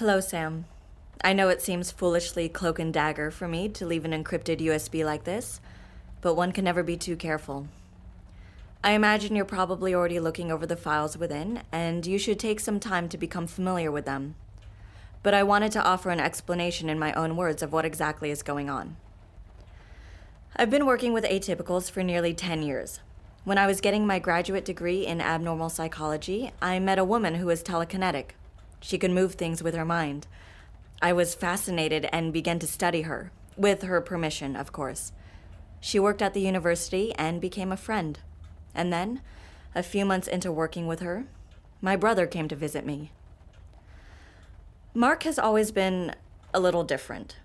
Hello, Sam. I know it seems foolishly cloak and dagger for me to leave an encrypted USB like this, but one can never be too careful. I imagine you're probably already looking over the files within, and you should take some time to become familiar with them. But I wanted to offer an explanation in my own words of what exactly is going on. I've been working with atypicals for nearly 10 years. When I was getting my graduate degree in abnormal psychology, I met a woman who was telekinetic. She could move things with her mind. I was fascinated and began to study her, with her permission, of course. She worked at the university and became a friend. And then, a few months into working with her, my brother came to visit me. Mark has always been a little different.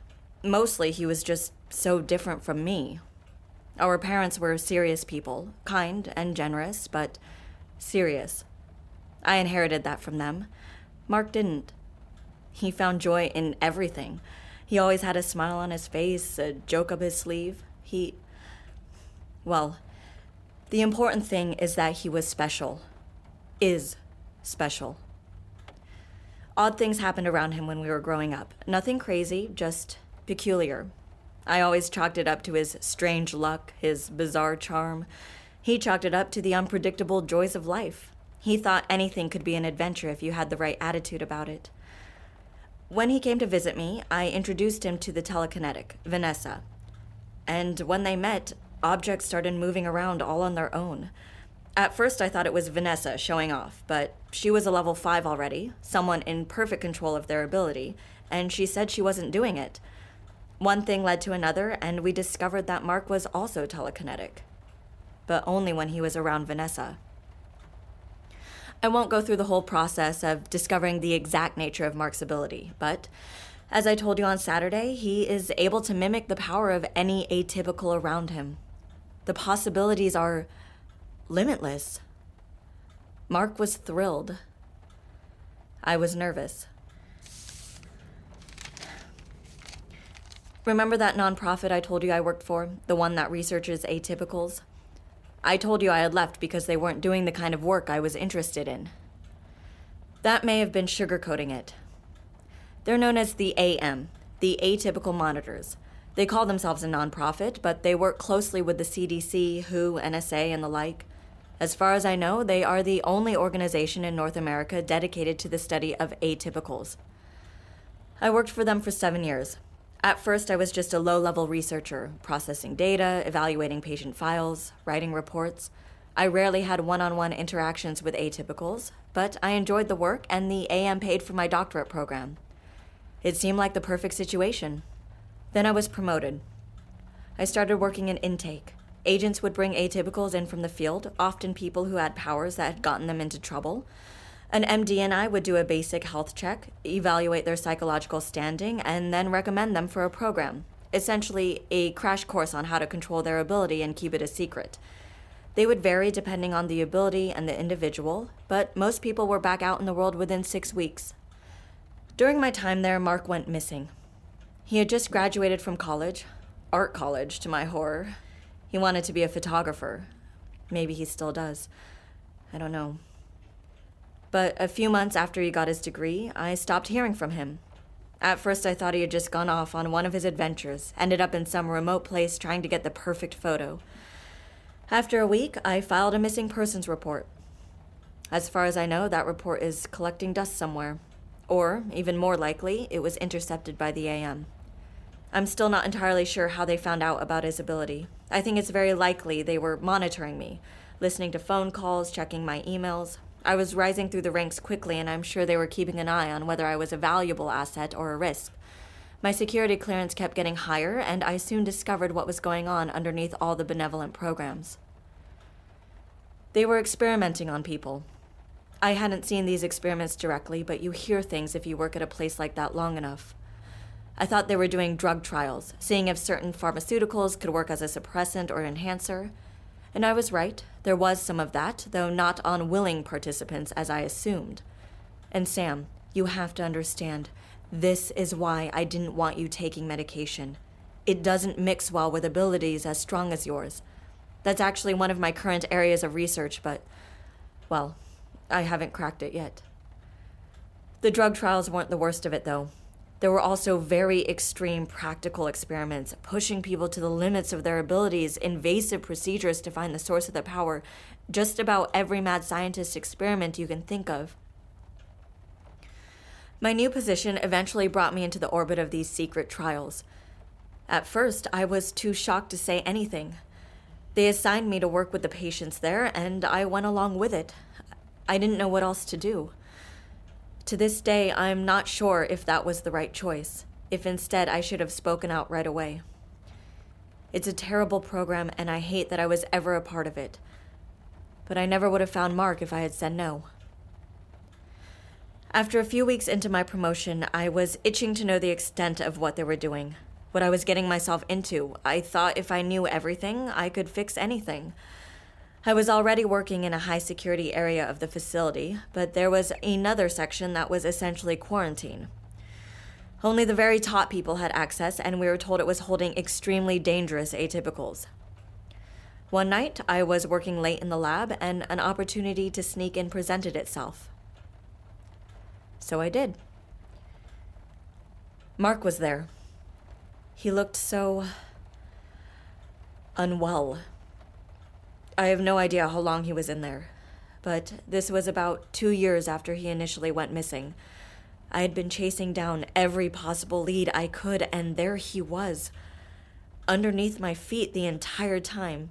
Mostly, he was just so different from me. Our parents were serious people, kind and generous, but serious. I inherited that from them. Mark didn't. He found joy in everything. He always had a smile on his face, a joke up his sleeve. He. Well, the important thing is that he was special. Is special. Odd things happened around him when we were growing up. Nothing crazy, just peculiar. I always chalked it up to his strange luck, his bizarre charm. He chalked it up to the unpredictable joys of life. He thought anything could be an adventure if you had the right attitude about it. When he came to visit me, I introduced him to the telekinetic, Vanessa. And when they met, objects started moving around all on their own. At first, I thought it was Vanessa showing off, but she was a level 5 already, someone in perfect control of their ability, and she said she wasn't doing it. One thing led to another, and we discovered that Mark was also telekinetic. But only when he was around Vanessa. I won't go through the whole process of discovering the exact nature of Mark's ability, but as I told you on Saturday, he is able to mimic the power of any atypical around him. The possibilities are limitless. Mark was thrilled. I was nervous. Remember that nonprofit I told you I worked for? The one that researches atypicals? I told you I had left because they weren't doing the kind of work I was interested in. That may have been sugarcoating it. They're known as the AM, the Atypical Monitors. They call themselves a nonprofit, but they work closely with the CDC, WHO, NSA, and the like. As far as I know, they are the only organization in North America dedicated to the study of atypicals. I worked for them for seven years. At first, I was just a low level researcher, processing data, evaluating patient files, writing reports. I rarely had one on one interactions with atypicals, but I enjoyed the work and the AM paid for my doctorate program. It seemed like the perfect situation. Then I was promoted. I started working in intake. Agents would bring atypicals in from the field, often people who had powers that had gotten them into trouble. An MD and I would do a basic health check, evaluate their psychological standing, and then recommend them for a program. Essentially, a crash course on how to control their ability and keep it a secret. They would vary depending on the ability and the individual, but most people were back out in the world within six weeks. During my time there, Mark went missing. He had just graduated from college, art college to my horror. He wanted to be a photographer. Maybe he still does. I don't know. But a few months after he got his degree, I stopped hearing from him. At first, I thought he had just gone off on one of his adventures, ended up in some remote place trying to get the perfect photo. After a week, I filed a missing persons report. As far as I know, that report is collecting dust somewhere. Or, even more likely, it was intercepted by the AM. I'm still not entirely sure how they found out about his ability. I think it's very likely they were monitoring me, listening to phone calls, checking my emails, I was rising through the ranks quickly, and I'm sure they were keeping an eye on whether I was a valuable asset or a risk. My security clearance kept getting higher, and I soon discovered what was going on underneath all the benevolent programs. They were experimenting on people. I hadn't seen these experiments directly, but you hear things if you work at a place like that long enough. I thought they were doing drug trials, seeing if certain pharmaceuticals could work as a suppressant or enhancer. And I was right. There was some of that, though not on willing participants as I assumed. And Sam, you have to understand, this is why I didn't want you taking medication. It doesn't mix well with abilities as strong as yours. That's actually one of my current areas of research, but, well, I haven't cracked it yet. The drug trials weren't the worst of it, though. There were also very extreme practical experiments, pushing people to the limits of their abilities, invasive procedures to find the source of the power, just about every mad scientist experiment you can think of. My new position eventually brought me into the orbit of these secret trials. At first, I was too shocked to say anything. They assigned me to work with the patients there, and I went along with it. I didn't know what else to do. To this day, I'm not sure if that was the right choice, if instead I should have spoken out right away. It's a terrible program, and I hate that I was ever a part of it. But I never would have found Mark if I had said no. After a few weeks into my promotion, I was itching to know the extent of what they were doing, what I was getting myself into. I thought if I knew everything, I could fix anything. I was already working in a high security area of the facility, but there was another section that was essentially quarantine. Only the very top people had access, and we were told it was holding extremely dangerous atypicals. One night, I was working late in the lab, and an opportunity to sneak in presented itself. So I did. Mark was there. He looked so. unwell. I have no idea how long he was in there, but this was about two years after he initially went missing. I had been chasing down every possible lead I could, and there he was, underneath my feet the entire time.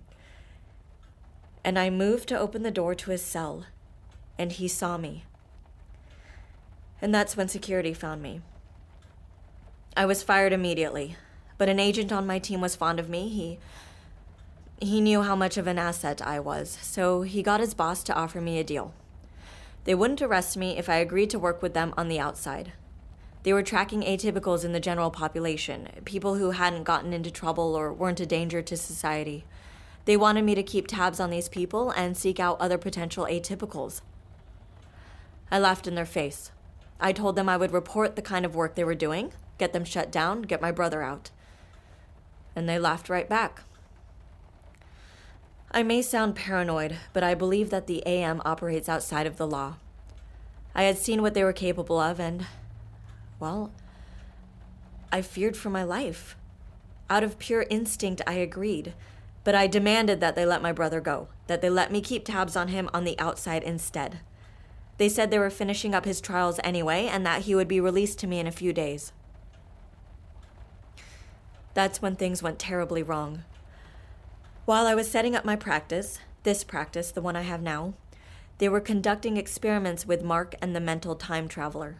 And I moved to open the door to his cell, and he saw me. And that's when security found me. I was fired immediately, but an agent on my team was fond of me. He he knew how much of an asset I was, so he got his boss to offer me a deal. They wouldn't arrest me if I agreed to work with them on the outside. They were tracking atypicals in the general population, people who hadn't gotten into trouble or weren't a danger to society. They wanted me to keep tabs on these people and seek out other potential atypicals. I laughed in their face. I told them I would report the kind of work they were doing, get them shut down, get my brother out. And they laughed right back. I may sound paranoid, but I believe that the AM operates outside of the law. I had seen what they were capable of, and, well, I feared for my life. Out of pure instinct, I agreed, but I demanded that they let my brother go, that they let me keep tabs on him on the outside instead. They said they were finishing up his trials anyway and that he would be released to me in a few days. That's when things went terribly wrong. While I was setting up my practice, this practice, the one I have now, they were conducting experiments with Mark and the mental time traveler.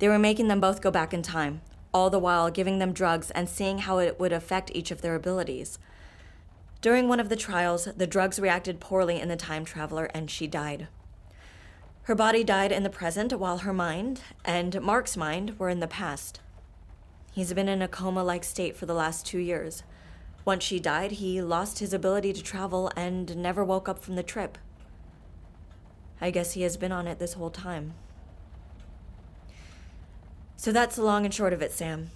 They were making them both go back in time, all the while giving them drugs and seeing how it would affect each of their abilities. During one of the trials, the drugs reacted poorly in the time traveler and she died. Her body died in the present while her mind and Mark's mind were in the past. He's been in a coma like state for the last two years. Once she died, he lost his ability to travel and never woke up from the trip. I guess he has been on it this whole time. So that's the long and short of it, Sam.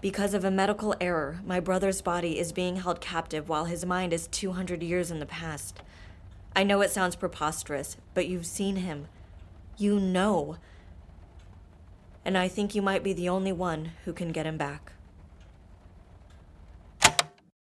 Because of a medical error, my brother's body is being held captive while his mind is 200 years in the past. I know it sounds preposterous, but you've seen him. You know. And I think you might be the only one who can get him back.